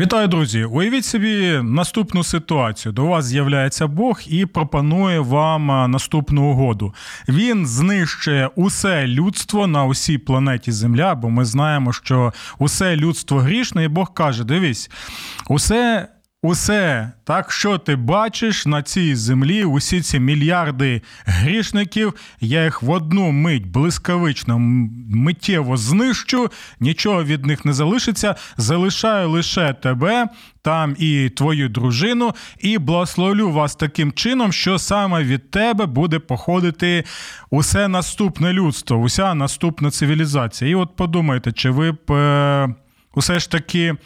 Вітаю, друзі! Уявіть собі наступну ситуацію. До вас з'являється Бог і пропонує вам наступну угоду. Він знищує усе людство на усій планеті Земля, бо ми знаємо, що усе людство грішне, і Бог каже: дивись, усе. Усе так, що ти бачиш на цій землі, усі ці мільярди грішників, я їх в одну мить блискавично миттєво знищу, нічого від них не залишиться. Залишаю лише тебе, там і твою дружину, і благословлю вас таким чином, що саме від тебе буде походити усе наступне людство, уся наступна цивілізація. І от подумайте, чи ви б е, усе ж таки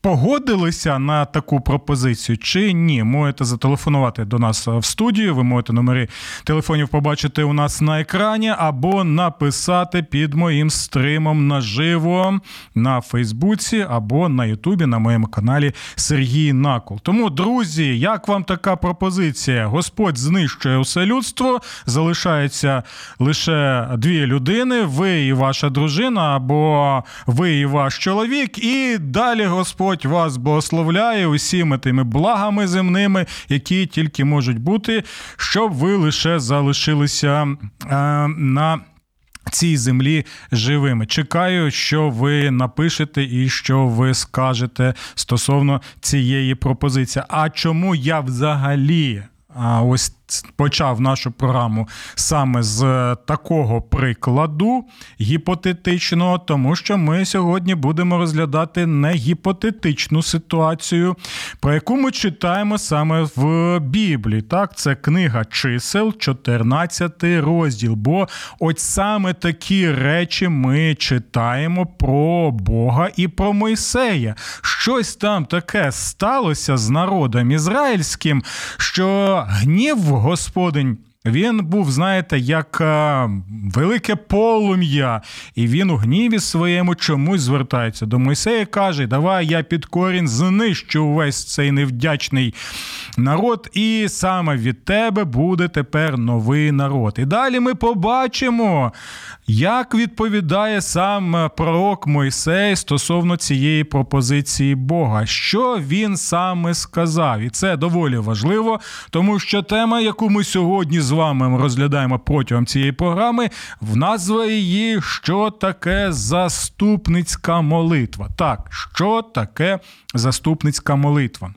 погодилися на таку пропозицію чи ні? Можете зателефонувати до нас в студію. Ви можете номери телефонів побачити у нас на екрані, або написати під моїм стримом наживо на Фейсбуці або на Ютубі на моєму каналі Сергій Накол. Тому, друзі, як вам така пропозиція? Господь знищує усе людство, залишається лише дві людини: ви і ваша дружина, або ви і ваш чоловік, і далі Господь. Господь вас благословляє усіми тими благами земними, які тільки можуть бути, щоб ви лише залишилися е, на. Цій землі живими. Чекаю, що ви напишете і що ви скажете стосовно цієї пропозиції. А чому я взагалі ось почав нашу програму саме з такого прикладу гіпотетичного, тому що ми сьогодні будемо розглядати не гіпотетичну ситуацію, про яку ми читаємо саме в Біблії. Так, це книга чисел, 14 розділ. Бо ось саме такі речі ми читаємо про Бога і про Мойсея. Щось там таке сталося з народом ізраїльським, що гнів Господень. Він був, знаєте, як велике полум'я, і він у гніві своєму чомусь звертається до Мойсея. Каже: Давай я під корінь знищу увесь цей невдячний народ, і саме від тебе буде тепер новий народ. І далі ми побачимо, як відповідає сам пророк Мойсей стосовно цієї пропозиції Бога, що він саме сказав, і це доволі важливо, тому що тема, яку ми сьогодні з вами розглядаємо протягом цієї програми, в назва її що таке заступницька молитва. Так, що таке заступницька молитва?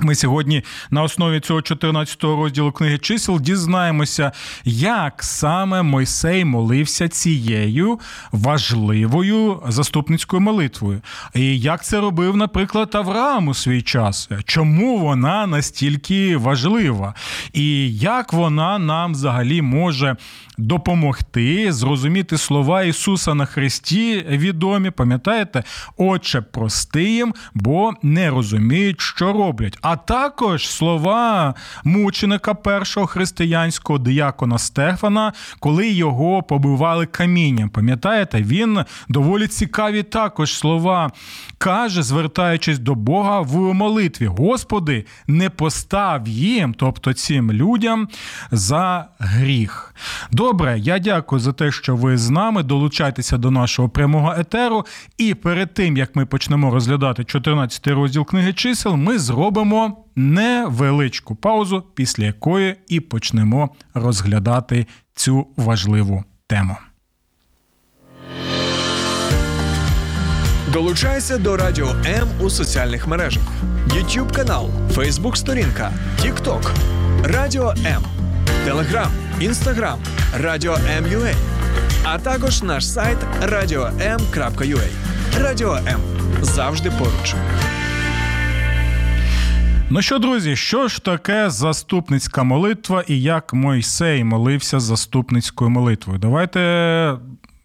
Ми сьогодні на основі цього 14-го розділу книги чисел дізнаємося, як саме Мойсей молився цією важливою заступницькою молитвою. І як це робив, наприклад, Авраам у свій час. Чому вона настільки важлива? І як вона нам взагалі може допомогти зрозуміти слова Ісуса на Христі відомі, пам'ятаєте? Отче, прости їм, бо не розуміють, що роблять. А також слова мученика першого християнського диякона Стефана, коли його побивали камінням. Пам'ятаєте, він доволі цікаві також слова каже, звертаючись до Бога в молитві: Господи, не постав їм, тобто цим людям, за гріх. Добре, я дякую за те, що ви з нами. Долучайтеся до нашого прямого етеру. І перед тим як ми почнемо розглядати 14 розділ книги чисел, ми зробимо невеличку паузу, після якої і почнемо розглядати цю важливу тему. Долучайся до Радіо М у соціальних мережах: YouTube канал, Facebook сторінка, TikTok, Радіо М, Телеграм, Інстаграм, Радіо М.Ю.А. а також наш сайт radio.m.ua. Радіо М завжди поруч. Ну що, друзі, що ж таке заступницька молитва і як Мойсей молився заступницькою молитвою? Давайте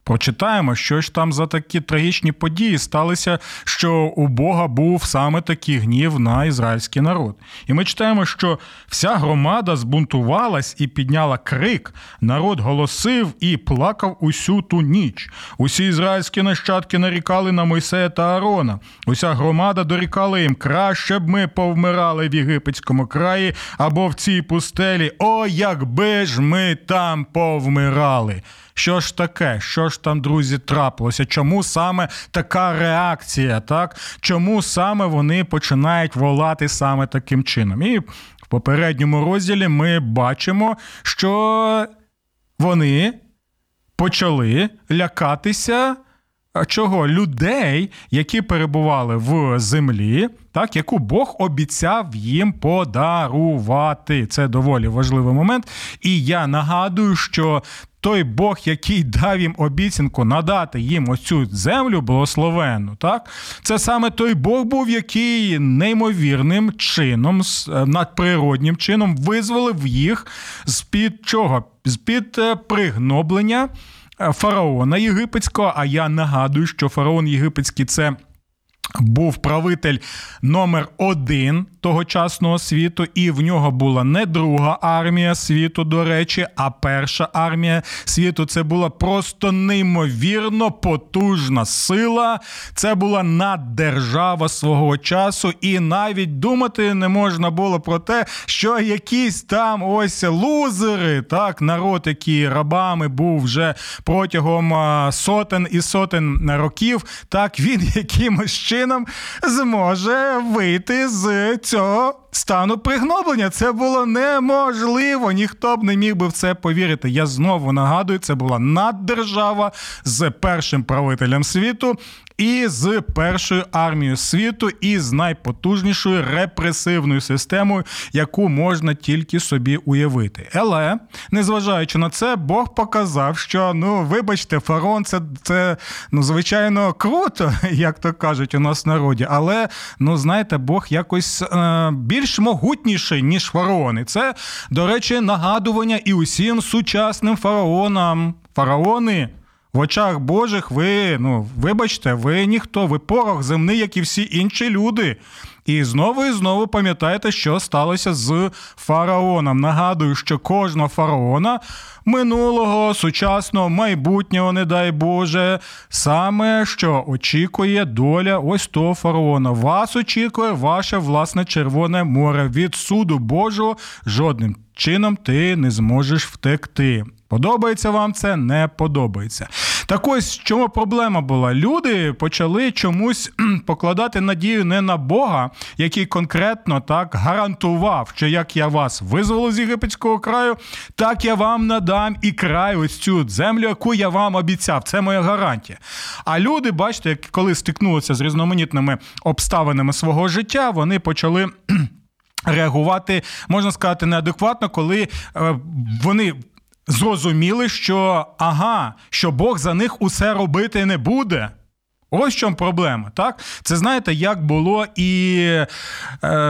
Прочитаємо, що ж там за такі трагічні події сталися, що у Бога був саме такий гнів на ізраїльський народ. І ми читаємо, що вся громада збунтувалась і підняла крик. Народ голосив і плакав усю ту ніч. Усі ізраїльські нащадки нарікали на Мойсея та Аарона. Уся громада дорікала їм краще б ми повмирали в єгипетському краї або в цій пустелі. О, якби ж ми там повмирали. Що ж таке? Що ж там, друзі, трапилося? Чому саме така реакція? Так? Чому саме вони починають волати саме таким чином? І в попередньому розділі ми бачимо, що вони почали лякатися. Чого людей, які перебували в землі, так яку Бог обіцяв їм подарувати. Це доволі важливий момент. І я нагадую, що той Бог, який дав їм обіцянку надати їм ось цю землю благословенну, так це саме той Бог був, який неймовірним чином, надприроднім чином визволив їх з під чого? З під пригноблення фараона єгипетського. А я нагадую, що фараон єгипетський це. Був правитель номер один тогочасного світу, і в нього була не друга армія світу, до речі, а перша армія світу. Це була просто неймовірно потужна сила. Це була наддержава свого часу, і навіть думати не можна було про те, що якісь там ось лузери, так, народ, який рабами був вже протягом сотень і сотень років, так він якимось чином зможе вийти з цього стану пригноблення. Це було неможливо. Ніхто б не міг би в це повірити. Я знову нагадую, це була наддержава з першим правителем світу. І з першою армією світу, і з найпотужнішою репресивною системою, яку можна тільки собі уявити. Але незважаючи на це, Бог показав, що ну, вибачте, фараон це це ну, звичайно круто, як то кажуть у нас в народі. Але ну знаєте, Бог якось е, більш могутніший, ніж фараон. І Це, до речі, нагадування і усім сучасним фараонам. Фараони. В очах Божих ви, ну, вибачте, ви ніхто, ви порох земний, як і всі інші люди. І знову і знову пам'ятаєте, що сталося з фараоном. Нагадую, що кожного фараона минулого, сучасного, майбутнього, не дай Боже, саме що очікує доля ось того фараона. Вас очікує ваше власне Червоне море. Від суду Божого жодним чином ти не зможеш втекти. Подобається вам це, не подобається. Так ось чому проблема була? Люди почали чомусь покладати надію не на Бога, який конкретно так гарантував, що як я вас визволив з єгипетського краю, так я вам надам і край ось цю землю, яку я вам обіцяв. Це моя гарантія. А люди, бачите, коли стикнулися з різноманітними обставинами свого життя, вони почали. Реагувати можна сказати неадекватно, коли е, вони зрозуміли, що ага, що Бог за них усе робити не буде. Ось в чому проблема, так? Це знаєте, як було і е,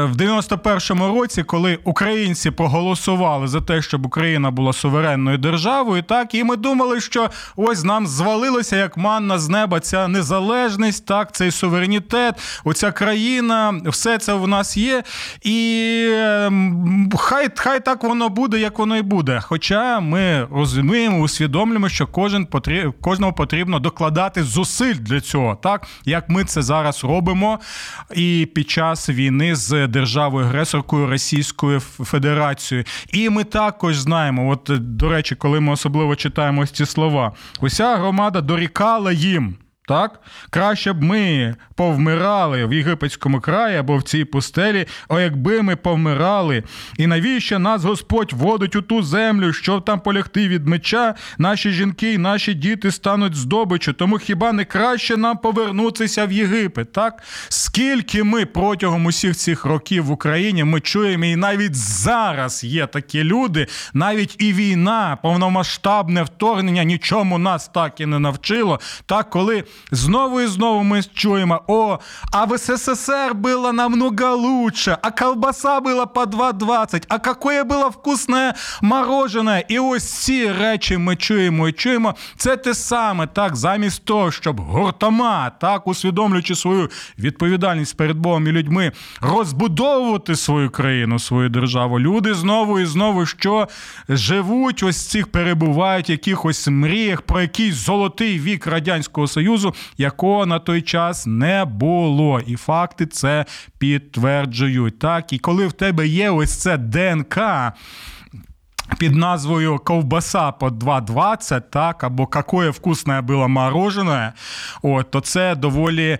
в 91-му році, коли українці проголосували за те, щоб Україна була суверенною державою, так, і ми думали, що ось нам звалилося як манна з неба ця незалежність, так, цей суверенітет, оця країна, все це в нас є. І е, хай хай так воно буде, як воно і буде. Хоча ми розуміємо, усвідомлюємо, що кожен потріб, кожному потрібно докладати зусиль для цього так як ми це зараз робимо, і під час війни з державою-агресоркою Російською Федерацією. І ми також знаємо, от до речі, коли ми особливо читаємо ці слова, уся громада дорікала їм. Так, краще б ми повмирали в єгипетському краї або в цій пустелі, а якби ми повмирали. І навіщо нас Господь водить у ту землю, щоб там полягти від меча, наші жінки і наші діти стануть здобичу. Тому хіба не краще нам повернутися в Єгипет? Так скільки ми протягом усіх цих років в Україні ми чуємо, і навіть зараз є такі люди, навіть і війна, повномасштабне вторгнення нічому нас так і не навчило. Так, коли знову і знову ми чуємо: о, а в СССР було намного лучше, а колбаса була по 2,20, а какое було вкусне мороженое. І ось ці речі ми чуємо і чуємо. Це те саме, так, замість того, щоб гуртома, так, усвідомлюючи свою відповідальність перед Богом і людьми, розбудовувати свою країну, свою державу. Люди знову і знову що живуть, ось цих перебувають якихось мріях про якийсь золотий вік Радянського Союзу, якого на той час не було. І факти це підтверджують. Так, і коли в тебе є ось це ДНК під назвою Ковбаса по 2,20, так, або какое вкусне було мороженое, от, то це доволі,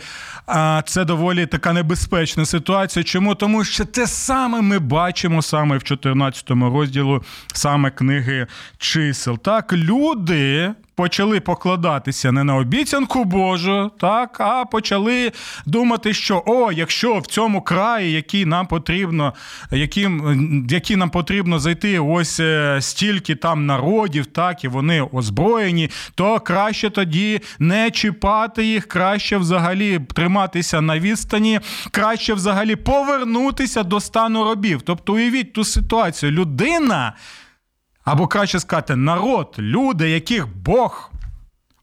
це доволі така небезпечна ситуація. Чому? Тому що те саме ми бачимо саме в 14 розділу саме книги чисел. Так, люди почали покладатися не на обіцянку Божу, так, а почали думати, що о, якщо в цьому краї, який нам потрібно, яким, який нам потрібно зайти, ось е, стільки там народів, так, і вони озброєні, то краще тоді не чіпати їх, краще взагалі триматися на відстані, краще взагалі повернутися до стану робів. Тобто, уявіть ту ситуацію, людина. Або краще сказати, народ, люди, яких Бог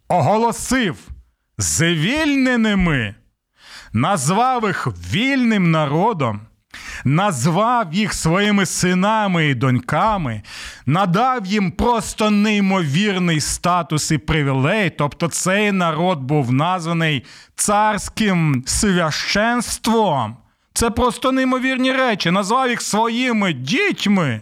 оголосив звільненими, назвав їх вільним народом, назвав їх своїми синами і доньками, надав їм просто неймовірний статус і привілей. Тобто цей народ був названий царським священством. Це просто неймовірні речі. Назвав їх своїми дітьми.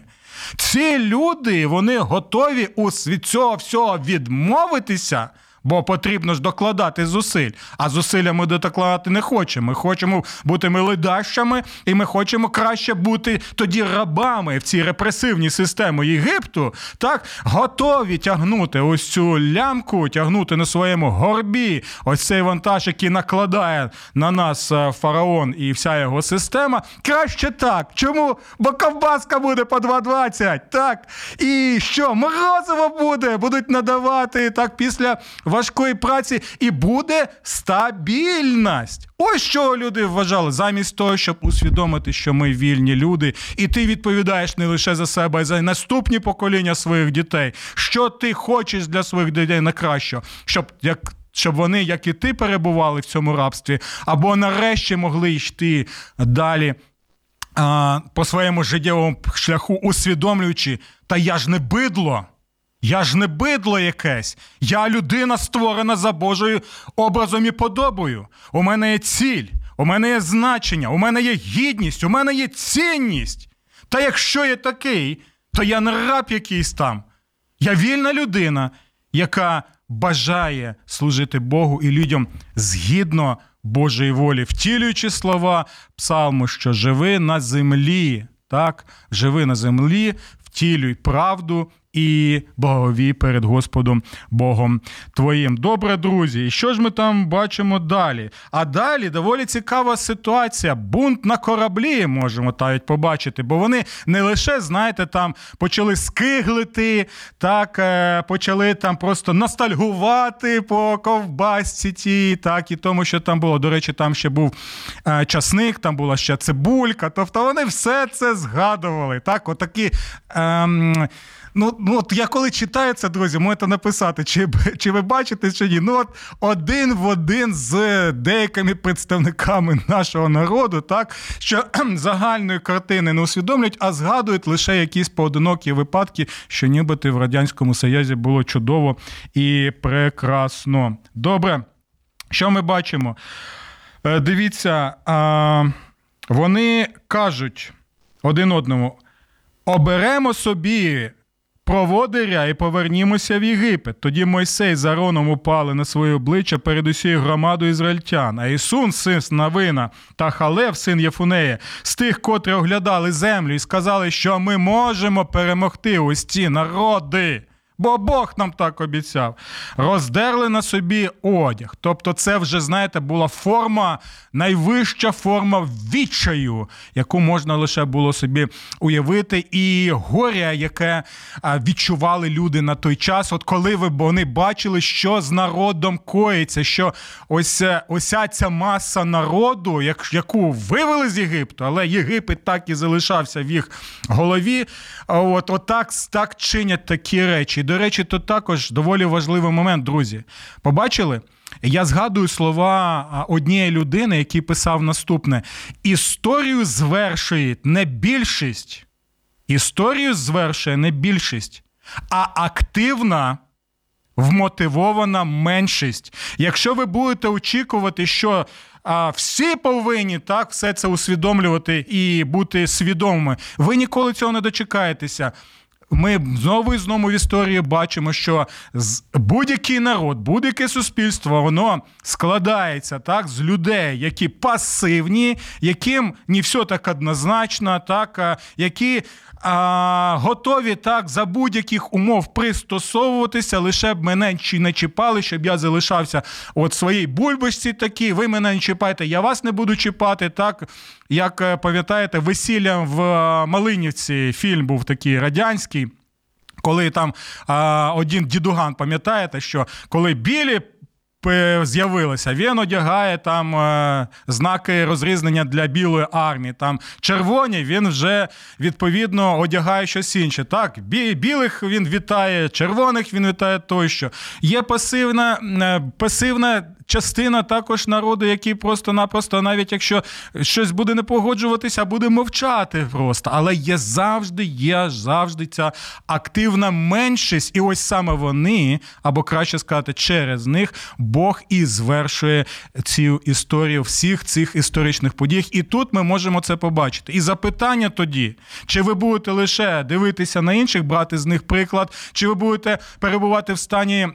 Ці люди вони готові від цього всього відмовитися, бо потрібно ж докладати зусиль. А зусилля ми докладати не хочемо. Ми хочемо бути милидащами, і ми хочемо краще бути тоді рабами в цій репресивній системі Єгипту, так готові тягнути ось цю лямку, тягнути на своєму горбі ось цей вантаж, який накладає на нас е, фараон і вся його система. Краще так. Чому? Бо ковбаска буде по 2,20. Так. І що? Морозиво буде, будуть надавати так після важкої праці, і буде стабільність. Ось що люди вважали, замість того, щоб усвідомити, що ми вільні люди, і ти відповідаєш не лише за себе, а й за наступні покоління своїх дітей. Що ти хочеш для своїх дітей на краще, щоб як. Щоб вони, як і ти, перебували в цьому рабстві, або нарешті могли йти далі а, по своєму життєвому шляху, усвідомлюючи, та я ж не бидло. Я ж не бидло якесь. Я людина створена за Божою образом і подобою. У мене є ціль, у мене є значення, у мене є гідність, у мене є цінність. Та якщо я такий, то я не раб якийсь там. Я вільна людина, яка бажає служити Богу і людям згідно Божої волі, втілюючи слова псалму, що живи на землі, так, живи на землі, втілюй правду і благовій перед Господом Богом Твоїм. Добре, друзі, і що ж ми там бачимо далі? А далі доволі цікава ситуація. Бунт на кораблі можемо навіть побачити, бо вони не лише, знаєте, там почали скиглити, так, е, почали там просто ностальгувати по ковбасці тій, так, і тому, що там було. До речі, там ще був е, часник, там була ще цибулька. Тобто вони все це згадували. Так, отакі. Ем, Ну, ну от я коли читаю це, друзі, можете написати, чи чи ви бачите, чи ні. Ну, от один в один з деякими представниками нашого народу, так, що загальної картини не усвідомлюють, а згадують лише якісь поодинокі випадки, що нібито в Радянському Союзі було чудово і прекрасно. Добре, що ми бачимо? Е, дивіться, вони кажуть один одному: оберемо собі проводиря і повернімося в Єгипет. Тоді Мойсей з Ароном упали на своє обличчя перед усією громадою ізраїльтян. А Ісун, син Навина, та Халев, син Єфунея, з тих, котрі оглядали землю і сказали, що ми можемо перемогти ось ці народи. Бо Бог нам так обіцяв. Роздерли на собі одяг. Тобто, це вже, знаєте, була форма, найвища форма відчаю, яку можна лише було собі уявити, і горя, яке відчували люди на той час, от коли вони бачили, що з народом коїться, що ось е, ося ця маса народу, яку вивели з Єгипту, але Єгипет так і залишався в їх голові. От, от так чинять такі речі. До речі, то також доволі важливий момент, друзі. Побачили? Я згадую слова однієї людини, який писав наступне: історію звершує не більшість, історію звершує не більшість, а активна. Вмотивована меншість. Якщо ви будете очікувати, що а, всі повинні так все це усвідомлювати і бути свідомими, ви ніколи цього не дочекаєтеся. Ми знову і знову в історії бачимо, що будь-який народ, будь-яке суспільство, воно складається так з людей, які пасивні, яким не все так однозначно, так які а, готові так за будь-яких умов пристосовуватися, лише б мене чи не чіпали, щоб я залишався от своїй бульбашці такі, ви мене не чіпайте, я вас не буду чіпати. так, Як е, пам'ятаєте, весіллям в е, Малинівці фільм був такий радянський. Коли там а, один дідуган, пам'ятаєте, що коли білі з'явилося. Він одягає там е, знаки розрізнення для білої армії. Там червоні він вже відповідно одягає щось інше. Так, білих він вітає, червоних він вітає тощо. Є пасивна, е, пасивна частина також народу, який просто-напросто, навіть якщо щось буде не погоджуватися, буде мовчати просто. Але є завжди, є завжди ця активна меншість, і ось саме вони, або краще сказати, через них Бог і звершує цю історію всіх цих історичних подій. І тут ми можемо це побачити. І запитання тоді: чи ви будете лише дивитися на інших, брати з них приклад, чи ви будете перебувати в стані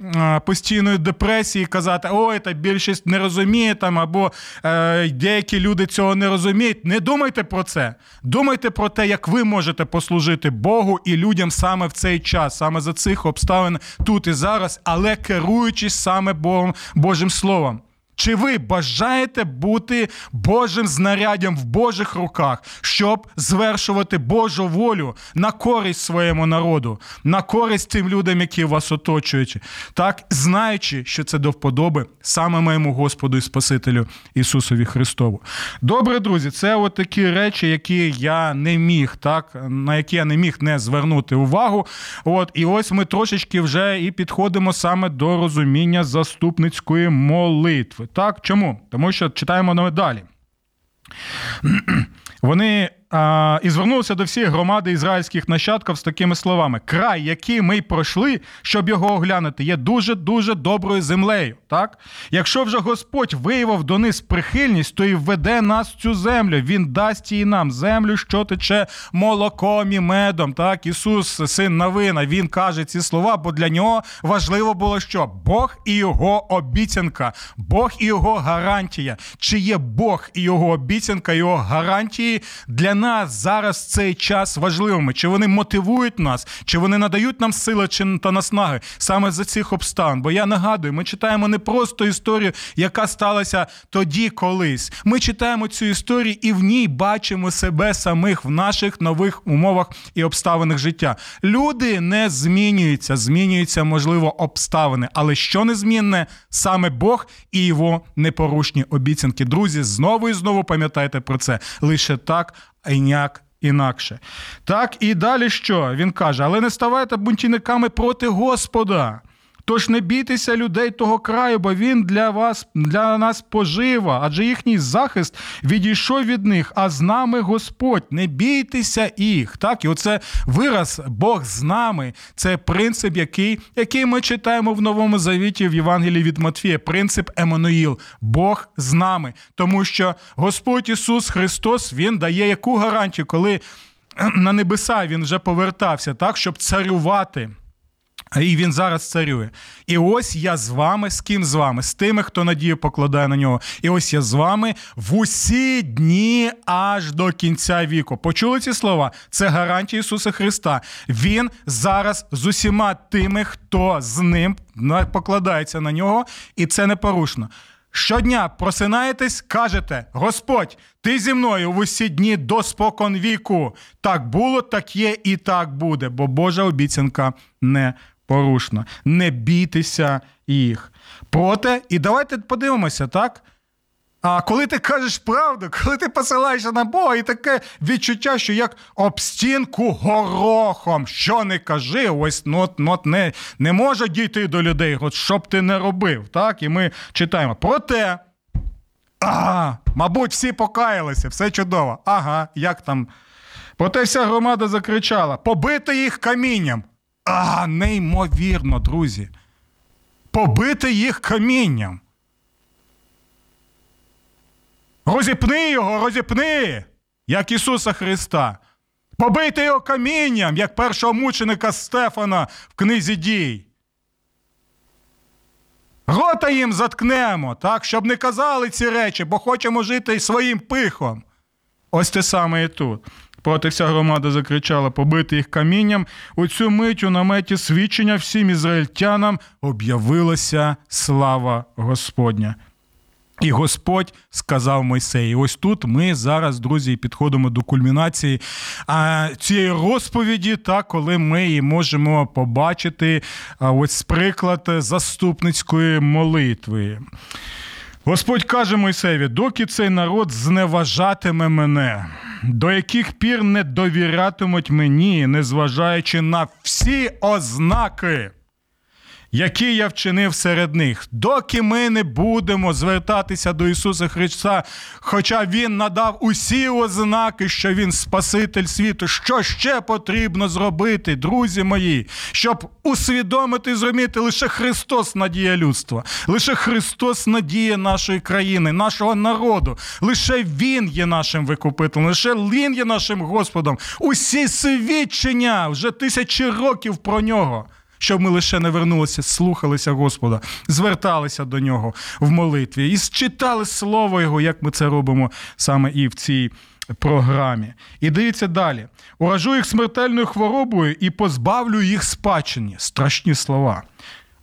постійної депресії, казати, ой, та більшість не розуміє там, або е, деякі люди цього не розуміють. Не думайте про це. Думайте про те, як ви можете послужити Богу і людям саме в цей час, саме за цих обставин тут і зараз, але керуючись саме Богом, Божим Словом. Чи ви бажаєте бути Божим знаряддям в Божих руках, щоб звершувати Божу волю на користь своєму народу, на користь тим людям, які вас оточують, так знаючи, що це до вподоби саме моєму Господу і Спасителю Ісусові Христову? Добре, друзі, це от такі речі, які я не міг, так на які я не міг не звернути увагу. От і ось ми трошечки вже і підходимо саме до розуміння заступницької молитви. Так, чому? Тому що читаємо далі. Вони а, і звернулися до всіх громади ізраїльських нащадків з такими словами: край, який ми пройшли, щоб його оглянути, є дуже дуже доброю землею. Так, якщо вже Господь виявив до них прихильність, то і введе нас в цю землю. Він дасть її нам землю, що тече молоком і медом. Так, Ісус, син Навина, він каже ці слова, бо для нього важливо було що Бог і його обіцянка, Бог і його гарантія. Чи є Бог і його обіцянка, його гарантії для нас зараз цей час важливими? Чи вони мотивують нас, чи вони надають нам сили чи та наснаги саме за цих обставин? Бо я нагадую, ми читаємо не просто історію, яка сталася тоді колись. Ми читаємо цю історію і в ній бачимо себе самих в наших нових умовах і обставинах життя. Люди не змінюються, змінюються, можливо, обставини, але що незмінне саме Бог і його непорушні обіцянки. Друзі, знову і знову пам'ятайте про це. Лише так і ніяк інакше. Так, і далі що? Він каже: але не ставайте бунтівниками проти Господа. Тож не бійтеся людей того краю, бо він для вас, для нас пожива, адже їхній захист відійшов від них, а з нами Господь. Не бійтеся їх. Так, і оце вираз Бог з нами. Це принцип, який який ми читаємо в Новому Завіті в Євангелії від Матфія. Принцип Еммануїл. Бог з нами. Тому що Господь Ісус Христос Він дає яку гарантію, коли на небеса Він вже повертався, так, щоб царювати І він зараз царює. І ось я з вами, з ким з вами? З тими, хто надію покладає на нього. І ось я з вами в усі дні аж до кінця віку. Почули ці слова? Це гарантія Ісуса Христа. Він зараз з усіма тими, хто з ним покладається на нього, і це непорушно. Щодня просинаєтесь, кажете: Господь, ти зі мною в усі дні до спокон віку. Так було, так є і так буде, бо Божа обіцянка не порушна. Не бійтеся їх. Проте, і давайте подивимося, так? А коли ти кажеш правду, коли ти посилаєшся на Бога, і таке відчуття, що як об стінку горохом, що не кажи, ось нот, нот не не може дійти до людей, от що б ти не робив. так? І ми читаємо. Проте, а, мабуть, всі покаялися, все чудово. Ага, як там. Проте вся громада закричала: побити їх камінням. А, неймовірно, друзі. Побити їх камінням. Розіпни його, розіпни, як Ісуса Христа. Побийте його камінням, як першого мученика Стефана в книзі дій. Рота їм заткнемо, так, щоб не казали ці речі, бо хочемо жити своїм пихом. Ось те саме і тут. Проти вся громада закричала побити їх камінням. У цю мить у наметі свідчення всім ізраїльтянам об'явилася слава Господня. І Господь сказав Мойсеї. Ось тут ми зараз, друзі, підходимо до кульмінації цієї розповіді, та коли ми її можемо побачити ось приклад заступницької молитви. Господь каже Мойсеєві, доки цей народ зневажатиме мене, до яких пір не довірятимуть мені, незважаючи на всі ознаки які я вчинив серед них, доки ми не будемо звертатися до Ісуса Христа, хоча Він надав усі ознаки, що Він Спаситель світу, що ще потрібно зробити, друзі мої, щоб усвідомити і зрозуміти лише Христос надія людства, лише Христос надія нашої країни, нашого народу, лише Він є нашим викупителем, лише Він є нашим Господом. Усі свідчення вже тисячі років про нього щоб ми лише не вернулися, слухалися Господа, зверталися до нього в молитві і читали слово Його, як ми це робимо саме і в цій програмі. І дивіться далі: уражу їх смертельною хворобою і позбавлю їх спадщині. Страшні слова.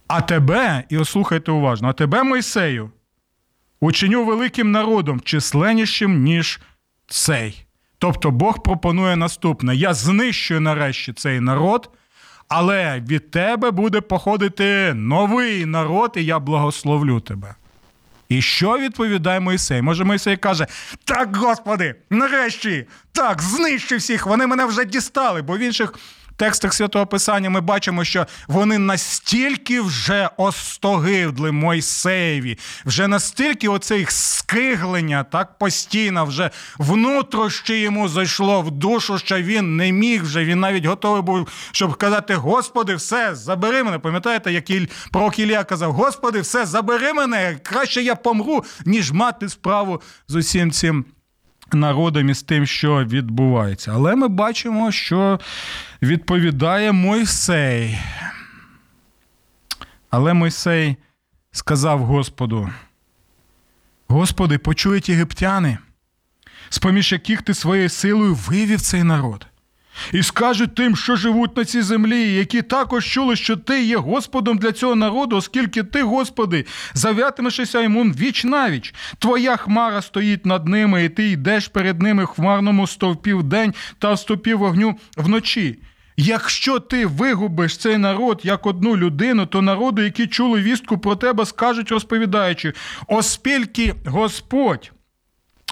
А тебе, і ослухайте уважно, а тебе, Мойсею, учиню великим народом, численнішим, ніж цей. Тобто Бог пропонує наступне: я знищую нарешті цей народ але від тебе буде походити новий народ, і я благословлю тебе. І що відповідає Мойсей? Може, Мойсей каже: Так, Господи, нарешті, так, знищи всіх, вони мене вже дістали, бо в інших текстах святого Писання ми бачимо, що вони настільки вже остогидли Мойсеєві, вже настільки оце їх скиглення так постійно, вже внутрішньо йому зайшло в душу, що він не міг вже. Він навіть готовий був, щоб казати: Господи, все, забери мене. Пам'ятаєте, як Іль, про Ілля казав: Господи, все, забери мене, краще я помру, ніж мати справу з усім цим народом із тим, що відбувається. Але ми бачимо, що відповідає Мойсей. Але Мойсей сказав Господу: Господи, почують єгиптяни, з поміж яких ти своєю силою вивів цей народ і скажуть тим, що живуть на цій землі, які також чули, що ти є Господом для цього народу, оскільки ти, Господи, зав'ятимешся йому віч навіч. Твоя хмара стоїть над ними, і ти йдеш перед ними в хмарному стовпі в день та в стовпі вогню вночі. Якщо ти вигубиш цей народ як одну людину, то народу, які чули вістку про тебе, скажуть, розповідаючи, оскільки Господь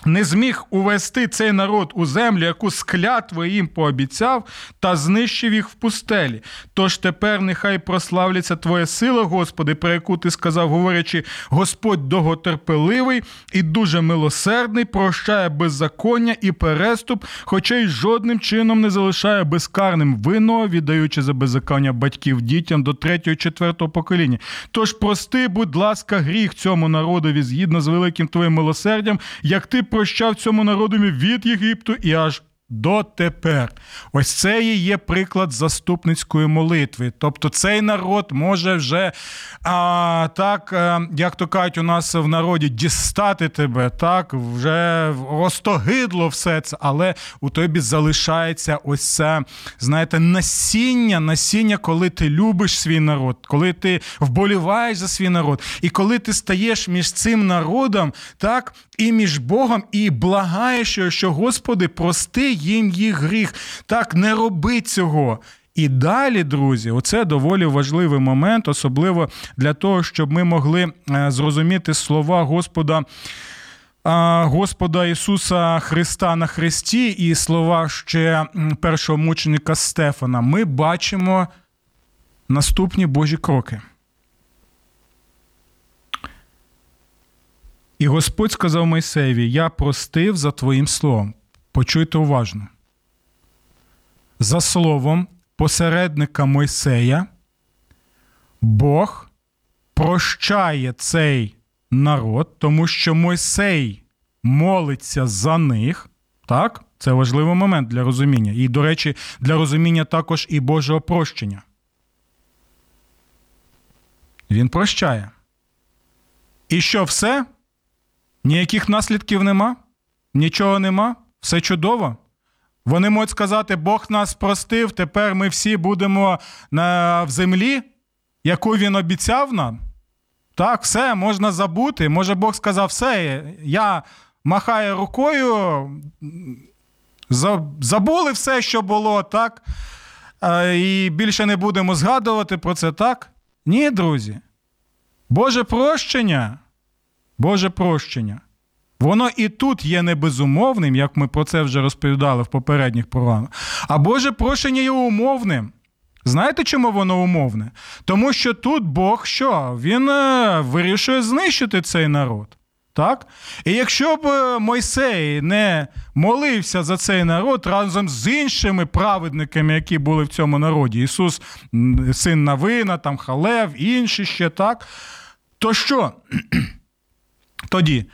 не зміг увести цей народ у землю, яку склятво їм пообіцяв, та знищив їх в пустелі. Тож тепер нехай прославляться Твоя сила, Господи, про яку ти сказав, говорячи, Господь довготерпеливий і дуже милосердний, прощає беззаконня і переступ, хоча й жодним чином не залишає безкарним вино, віддаючи за беззаконня батьків дітям до третього, четвертого покоління. Тож прости, будь ласка, гріх цьому народові згідно з великим твоїм милосердям, як ти прощав цьому народові від Єгипту і аж дотепер. Ось це і є приклад заступницької молитви. Тобто цей народ може вже а, так, е, як то кажуть, у нас в народі дістати тебе, так, вже розтогидло все це, але у тобі залишається ось це, знаєте, насіння, насіння, коли ти любиш свій народ, коли ти вболіваєш за свій народ, і коли ти стаєш між цим народом, так, і між Богом, і благаєш, що Господи, прости їм їх гріх. Так, не роби цього. І далі, друзі, оце доволі важливий момент, особливо для того, щоб ми могли е, зрозуміти слова Господа. Господа Ісуса Христа на Христі і слова ще першого мученика Стефана, ми бачимо наступні Божі кроки. І Господь сказав Мойсеєві: Я простив за Твоїм словом. Почуйте уважно. За словом посередника Мойсея, Бог прощає цей народ, тому що Мойсей молиться за них. Так? Це важливий момент для розуміння. І, до речі, для розуміння також і Божого прощення. Він прощає. І що все? Ніяких наслідків нема, нічого нема, все чудово. Вони можуть сказати, Бог нас простив, тепер ми всі будемо на, в землі, яку він обіцяв нам. Так, все, можна забути. Може, Бог сказав, все, я махаю рукою, забули все, що було, так? І більше не будемо згадувати про це, так? Ні, друзі. Боже прощення. Боже прощення. Воно і тут є не безумовним, як ми про це вже розповідали в попередніх програмах. А Боже прощення є умовним. Знаєте, чому воно умовне? Тому що тут Бог що? Він е, вирішує знищити цей народ. Так? І якщо б е, Мойсей не молився за цей народ разом з іншими праведниками, які були в цьому народі, Ісус, син Навина, там Халев, інші ще так, то що? Тоді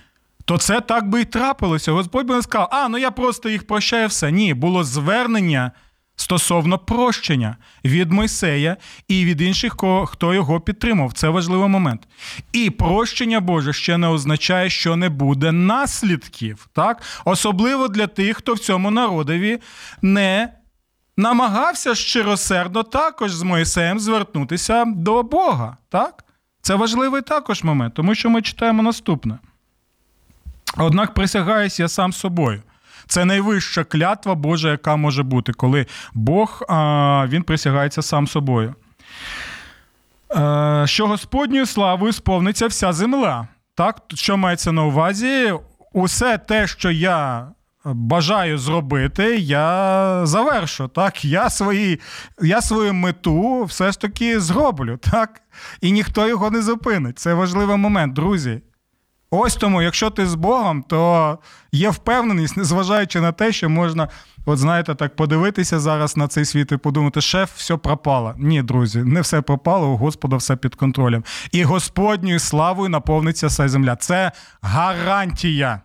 то це так би і трапилося. Господь би не сказав, а ну я просто їх прощаю все. Ні, було звернення стосовно прощення від Мойсея і від інших, хто його підтримав. Це важливий момент. І прощення Боже ще не означає, що не буде наслідків, так? особливо для тих, хто в цьому народові не. Намагався щиросердно також з Моїсеєм звернутися до Бога. Так? Це важливий також момент, тому що ми читаємо наступне. Однак присягаюсь я сам собою. Це найвища клятва Божа, яка може бути, коли Бог він присягається сам собою. А, що Господньою славою сповниться вся земля. Так? Що мається на увазі? Усе те, що я бажаю зробити, я завершу. Так? Я свої, я свою мету все ж таки зроблю. так? І ніхто його не зупинить. Це важливий момент, друзі. Ось тому, якщо ти з Богом, то є впевненість, незважаючи на те, що можна, от знаєте, так подивитися зараз на цей світ і подумати, шеф, все пропало. Ні, друзі, не все пропало, у Господа все під контролем. І Господньою славою наповниться вся земля. Це гарантія.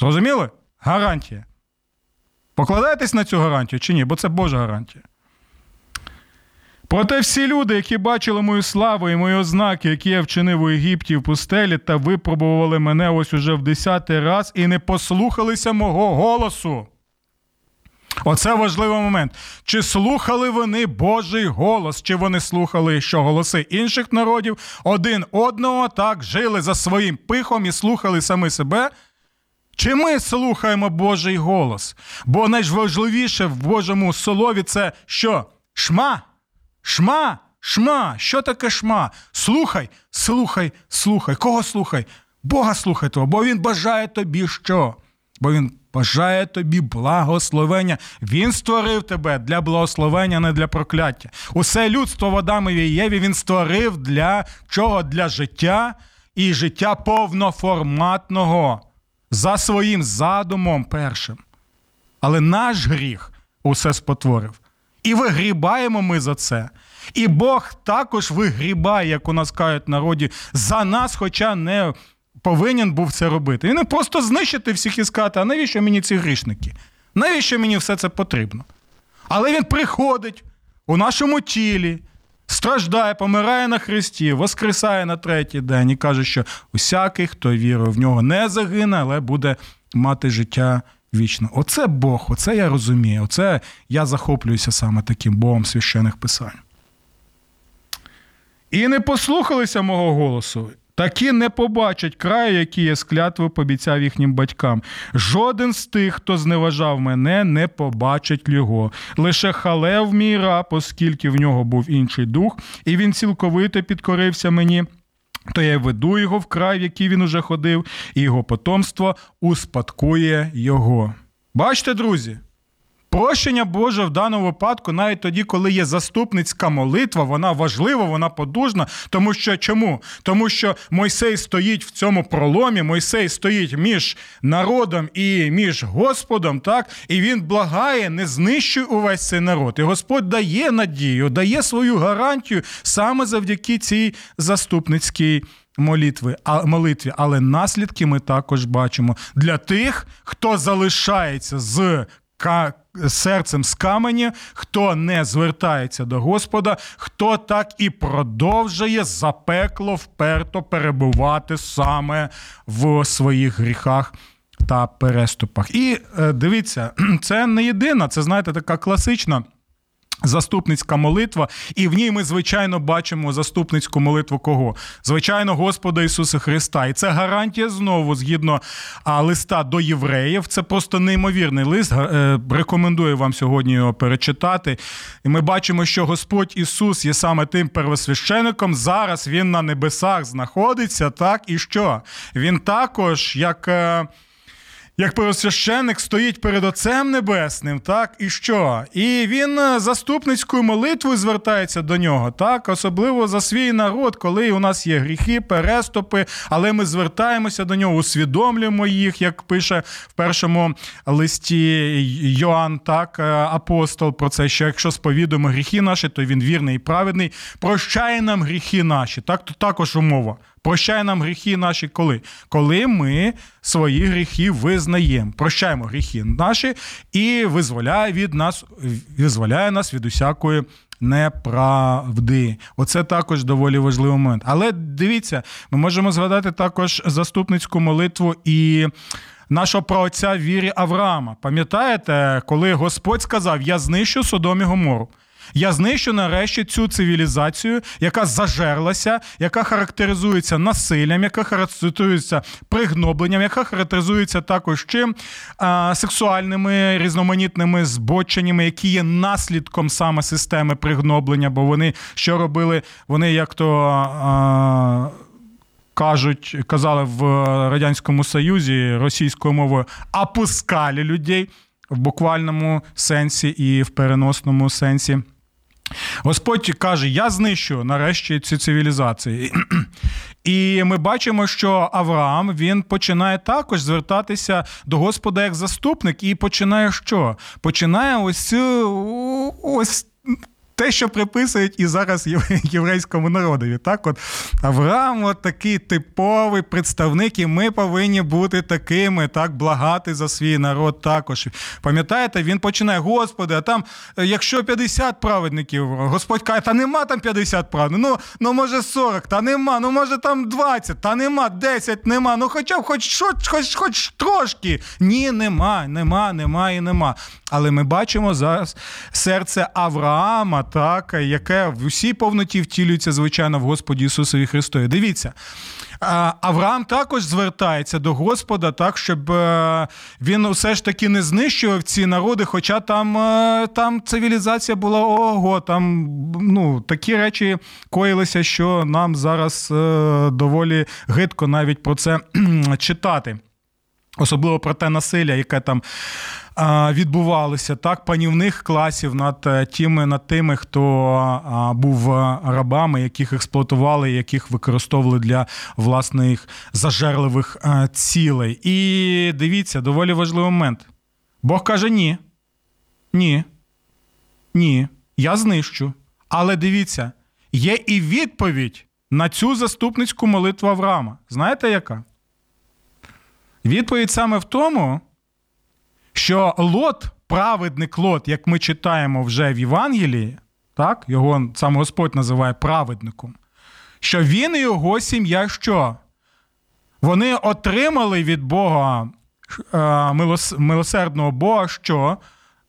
Зрозуміли? Гарантія. Покладаєтесь на цю гарантію чи ні? Бо це Божа гарантія. Проте всі люди, які бачили мою славу і мої ознаки, які я вчинив у Єгипті в пустелі, та випробували мене ось уже в десятий раз і не послухалися мого голосу. Оце важливий момент. Чи слухали вони Божий голос, чи вони слухали, що голоси інших народів один одного так жили за своїм пихом і слухали самі себе? Чи ми слухаємо Божий голос? Бо найважливіше в Божому слові це що? Шма. Шма, шма, що таке шма? Слухай, слухай, слухай. Кого слухай? Бога слухай того, бо Він бажає тобі що? Бо Він бажає тобі благословення. Він створив тебе для благословення, не для прокляття. Усе людство в Адамові Єві він створив для чого? Для життя і життя повноформатного за своїм задумом першим. Але наш гріх усе спотворив. І вигрібаємо ми за це. І Бог також вигрібає, як у нас кажуть народі, за нас, хоча не повинен був це робити. Він не просто знищити всіх і сказати, а навіщо мені ці грішники? Навіщо мені все це потрібно? Але він приходить у нашому тілі, страждає, помирає на Христі, воскресає на третій день і каже, що усякий, хто вірує в нього, не загине, але буде мати життя вічне. Оце Бог, оце я розумію. Оце я захоплююся саме таким Богом священих писань. І не послухалися мого голосу. Такі не побачать краю, який я з клятви пообіцяв їхнім батькам. Жоден з тих, хто зневажав мене, не побачить його. Лише халев мій раб, оскільки в нього був інший дух, і він цілковито підкорився мені. То я веду його в край, в який він уже ходив, і його потомство успадкує його. Бачите, друзі? Прощення Боже в даному випадку, навіть тоді, коли є заступницька молитва, вона важлива, вона подужна. Тому що чому? Тому що Мойсей стоїть в цьому проломі, Мойсей стоїть між народом і між Господом, так? І він благає, не знищуй увесь цей народ. І Господь дає надію, дає свою гарантію саме завдяки цій заступницькій молитві. А, молитві. Але наслідки ми також бачимо для тих, хто залишається з серцем з камені, хто не звертається до Господа, хто так і продовжує запекло вперто перебувати саме в своїх гріхах. Та переступах. І е, дивіться, це не єдина, це знаєте, така класична Заступницька молитва, і в ній ми, звичайно, бачимо заступницьку молитву кого? Звичайно, Господа Ісуса Христа. І це гарантія знову, згідно листа до євреїв. Це просто неймовірний лист. Е, рекомендую вам сьогодні його перечитати. І ми бачимо, що Господь Ісус є саме тим первосвящеником. Зараз Він на небесах знаходиться, так і що? Він також, як. Як первосвященник стоїть перед Отцем Небесним, так і що? І він е, заступницькою молитвою звертається до нього, так, особливо за свій народ, коли у нас є гріхи, переступи, але ми звертаємося до нього, усвідомлюємо їх, як пише в першому листі Йоанн, так, е, апостол про це, що якщо сповідуємо гріхи наші, то він вірний і праведний, прощає нам гріхи наші. Так, то також умова. Прощає нам гріхи наші коли? Коли ми свої гріхи визнаємо. Прощаємо гріхи наші і визволяє від нас, визволяє нас від усякої неправди. Оце також доволі важливий момент. Але дивіться, ми можемо згадати також заступницьку молитву і. Нашого праотця вірі Авраама. Пам'ятаєте, коли Господь сказав: Я знищу Содом і Гомору. Я знищу нарешті цю цивілізацію, яка зажерлася, яка характеризується насиллям, яка характеризується пригнобленням, яка характеризується також чим а, сексуальними різноманітними збоченнями, які є наслідком саме системи пригноблення, бо вони що робили? Вони як то. Кажуть, казали в Радянському Союзі російською мовою опускали людей в буквальному сенсі і в переносному сенсі. Господь каже: Я знищу нарешті ці цивілізації. І ми бачимо, що Авраам він починає також звертатися до Господа як заступник, і починає що? Починає ось ось те, що приписують і зараз єврейському народові. Так, от Авраам, от такий типовий представник, і ми повинні бути такими, так благати за свій народ також. Пам'ятаєте, він починає, Господи, а там, е, якщо 50 праведників, Господь каже, та нема там 50 праведників, ну, ну може 40, та нема, ну може там 20, та нема, 10 нема, ну хоча б хоч, хоч, хоч, хоч трошки. Ні, нема, нема, нема і нема. Але ми бачимо зараз серце Авраама, так, яке в усій повноті втілюється, звичайно, в Господі Ісусові Христові. Дивіться. Авраам також звертається до Господа, так, щоб е, він усе ж таки не знищував ці народи, хоча там е, там цивілізація була ого, там ну, такі речі коїлися, що нам зараз е, доволі гидко навіть про це читати. Особливо про те насилля, яке там відбувалося так, панівних класів над е, тими, над тими, хто був рабами, яких експлуатували, яких використовували для власних зажерливих е, цілей. І дивіться, доволі важливий момент. Бог каже: ні. Ні. Ні. Я знищу. Але дивіться, є і відповідь на цю заступницьку молитву Авраама. Знаєте яка? Відповідь саме в тому що Лот, праведник Лот, як ми читаємо вже в Євангелії, так, його сам Господь називає праведником, що він і його сім'я що? Вони отримали від Бога е, милосердного Бога що?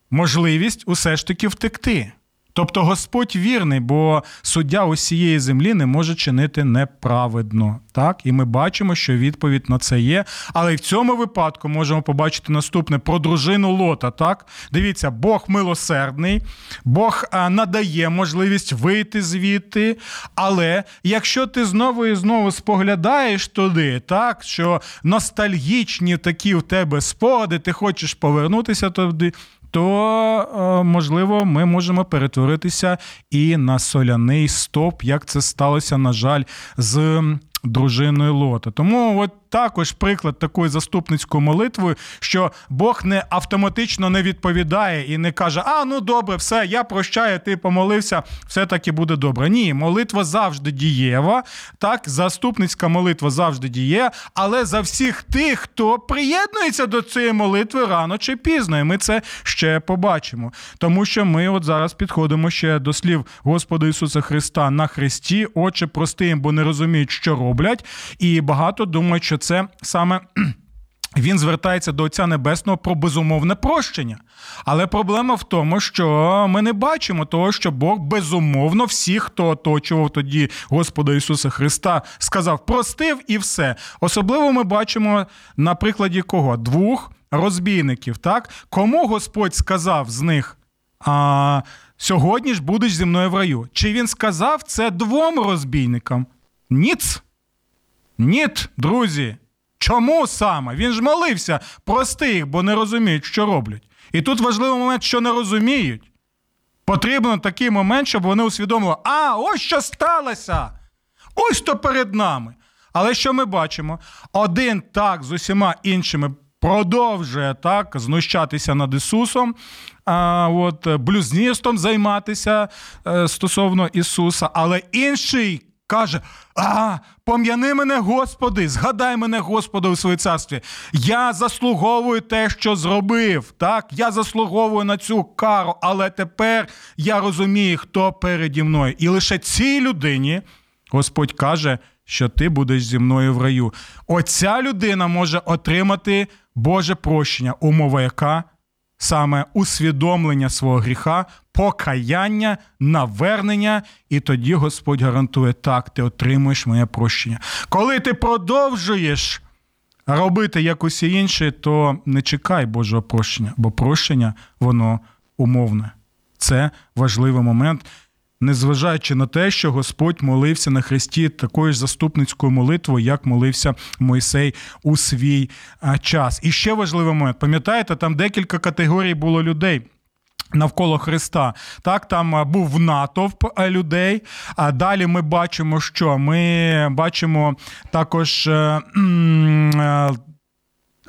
Можливість усе ж таки втекти. Тобто Господь вірний, бо суддя усієї землі не може чинити неправедно. Так, і ми бачимо, що відповідь на це є. Але в цьому випадку можемо побачити наступне про дружину Лота. Так, дивіться, Бог милосердний, Бог надає можливість вийти звідти. Але якщо ти знову і знову споглядаєш туди, так що ностальгічні такі в тебе спогади, ти хочеш повернутися туди, то е, можливо ми можемо перетворитися і на соляний стоп, як це сталося, на жаль, з дружиною Лота. Тому от також приклад такої заступницької молитви, що Бог не автоматично не відповідає і не каже: А, ну добре, все, я прощаю, ти помолився, все таки буде добре. Ні, молитва завжди дієва. Так, заступницька молитва завжди діє, але за всіх тих, хто приєднується до цієї молитви рано чи пізно, і ми це ще побачимо. Тому що ми от зараз підходимо ще до слів Господа Ісуса Христа на Христі, Отче, прости їм, бо не розуміють, що роблять, і багато думають, що це саме. Він звертається до Отця Небесного про безумовне прощення. Але проблема в тому, що ми не бачимо того, що Бог безумовно всіх, хто оточував тоді Господа Ісуса Христа, сказав, простив і все. Особливо ми бачимо на прикладі кого? Двох розбійників. Так? Кому Господь сказав з них? а, Сьогодні ж будеш зі мною в раю. Чи він сказав це двом розбійникам? Ніц. Ніт, друзі. Чому саме? Він ж молився, прости їх, бо не розуміють, що роблять. І тут важливий момент, що не розуміють. Потрібен такий момент, щоб вони усвідомили, а ось що сталося! Ось то перед нами. Але що ми бачимо? Один так з усіма іншими продовжує так знущатися над Ісусом, а, от, блюзністом займатися е, стосовно Ісуса, але інший каже: А, пом'яни мене, Господи, згадай мене, Господи, у своїй царстві. Я заслуговую те, що зробив. Так, я заслуговую на цю кару, але тепер я розумію, хто переді мною. І лише цій людині Господь каже, що ти будеш зі мною в раю. Оця людина може отримати Боже прощення, умова яка саме усвідомлення свого гріха, покаяння, навернення, і тоді Господь гарантує, так, ти отримуєш моє прощення. Коли ти продовжуєш робити як усі інші, то не чекай Божого прощення, бо прощення, воно умовне. Це важливий момент незважаючи на те, що Господь молився на Христі такою ж заступницькою молитвою, як молився Мойсей у свій час. І ще важливий момент, пам'ятаєте, там декілька категорій було людей. Навколо Христа, так там був натовп людей. А далі ми бачимо, що ми бачимо також е,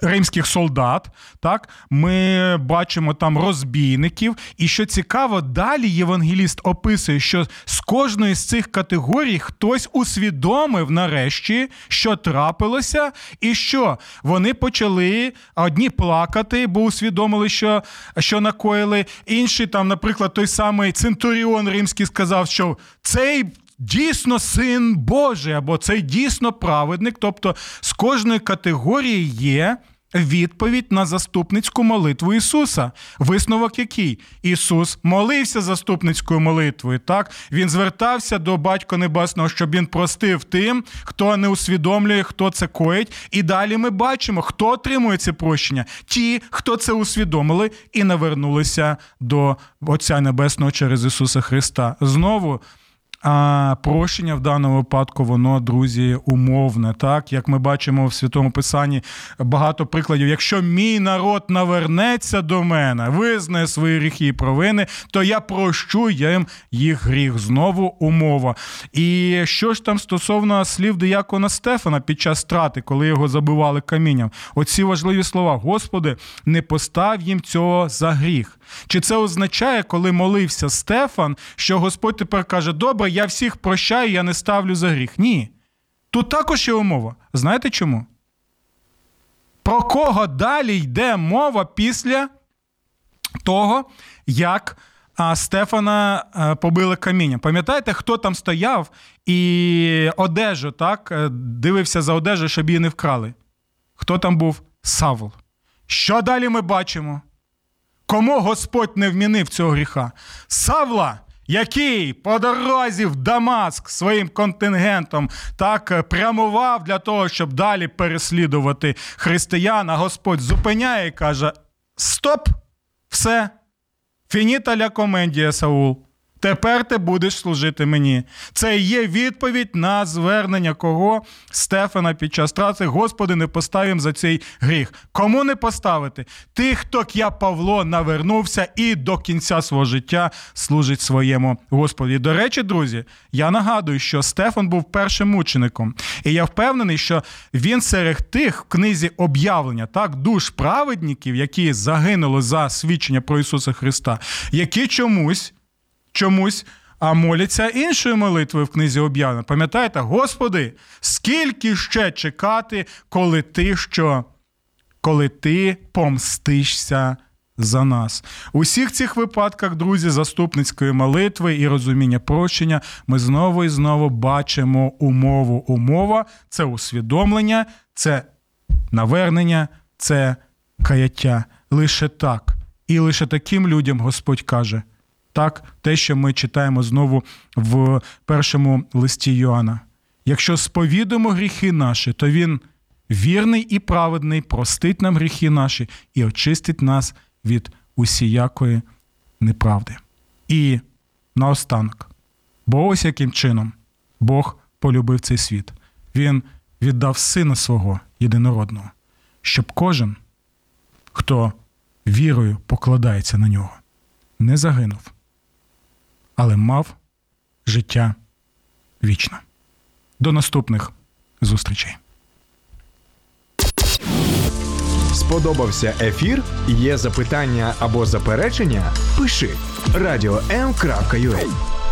римських солдат. Так, Ми бачимо там розбійників. І що цікаво, далі євангеліст описує, що з кожної з цих категорій хтось усвідомив нарешті, що трапилося, і що вони почали одні плакати, бо усвідомили, що що накоїли. Інші, там, наприклад, той самий Центуріон Римський сказав, що цей дійсно син Божий, або цей дійсно праведник. Тобто з кожної категорії є. Відповідь на заступницьку молитву Ісуса. Висновок який? Ісус молився заступницькою молитвою. Так він звертався до Батька Небесного, щоб він простив тим, хто не усвідомлює, хто це коїть. І далі ми бачимо, хто отримує це прощення. Ті, хто це усвідомили і навернулися до Отця Небесного через Ісуса Христа. Знову. А прощення в даному випадку, воно, друзі, умовне. Так, як ми бачимо в святому писанні багато прикладів. Якщо мій народ навернеться до мене, визнає свої гріхи і провини, то я прощу їм їх гріх. Знову умова. І що ж там стосовно слів диякона Стефана під час страти, коли його забивали камінням, оці важливі слова: Господи, не постав їм цього за гріх. Чи це означає, коли молився Стефан, що Господь тепер каже: Добре, я всіх прощаю, я не ставлю за гріх? Ні. Тут також є умова. Знаєте чому? Про кого далі йде мова після того, як а, Стефана а, побили камінням? Пам'ятаєте, хто там стояв і одежу, так, е, дивився за одежу, щоб її не вкрали? Хто там був? Савл. Що далі ми бачимо? Кому Господь не вмінив цього гріха? Савла, який по дорозі в Дамаск своїм контингентом так е, прямував для того, щоб далі переслідувати християн, а Господь зупиняє і каже: Стоп! Все, фініта ля комендія, Саул. Тепер ти будеш служити мені. Це є відповідь на звернення кого Стефана під час траци. Господи, не поставим за цей гріх. Кому не поставити? Тих, хто я Павло навернувся і до кінця свого життя служить своєму Господі. До речі, друзі, я нагадую, що Стефан був першим мучеником, і я впевнений, що він серед тих в книзі об'явлення, так, душ праведників, які загинули за свідчення про Ісуса Христа, які чомусь чомусь а моляться іншою молитвою в книзі об'явлення. Пам'ятаєте, Господи, скільки ще чекати, коли ти що? Коли ти помстишся за нас. У всіх цих випадках, друзі, заступницької молитви і розуміння прощення, ми знову і знову бачимо умову. Умова це усвідомлення, це навернення, це каяття. Лише так. І лише таким людям Господь каже. Так, те, що ми читаємо знову в першому листі Йоанна. Якщо сповідуємо гріхи наші, то Він вірний і праведний, простить нам гріхи наші і очистить нас від усіякої неправди. І наостанок, бо ось яким чином Бог полюбив цей світ. Він віддав сина свого єдинородного, щоб кожен, хто вірою покладається на нього, не загинув але мав життя вічне. До наступних зустрічей. Сподобався ефір? Є запитання або заперечення? Пиши радіом.ua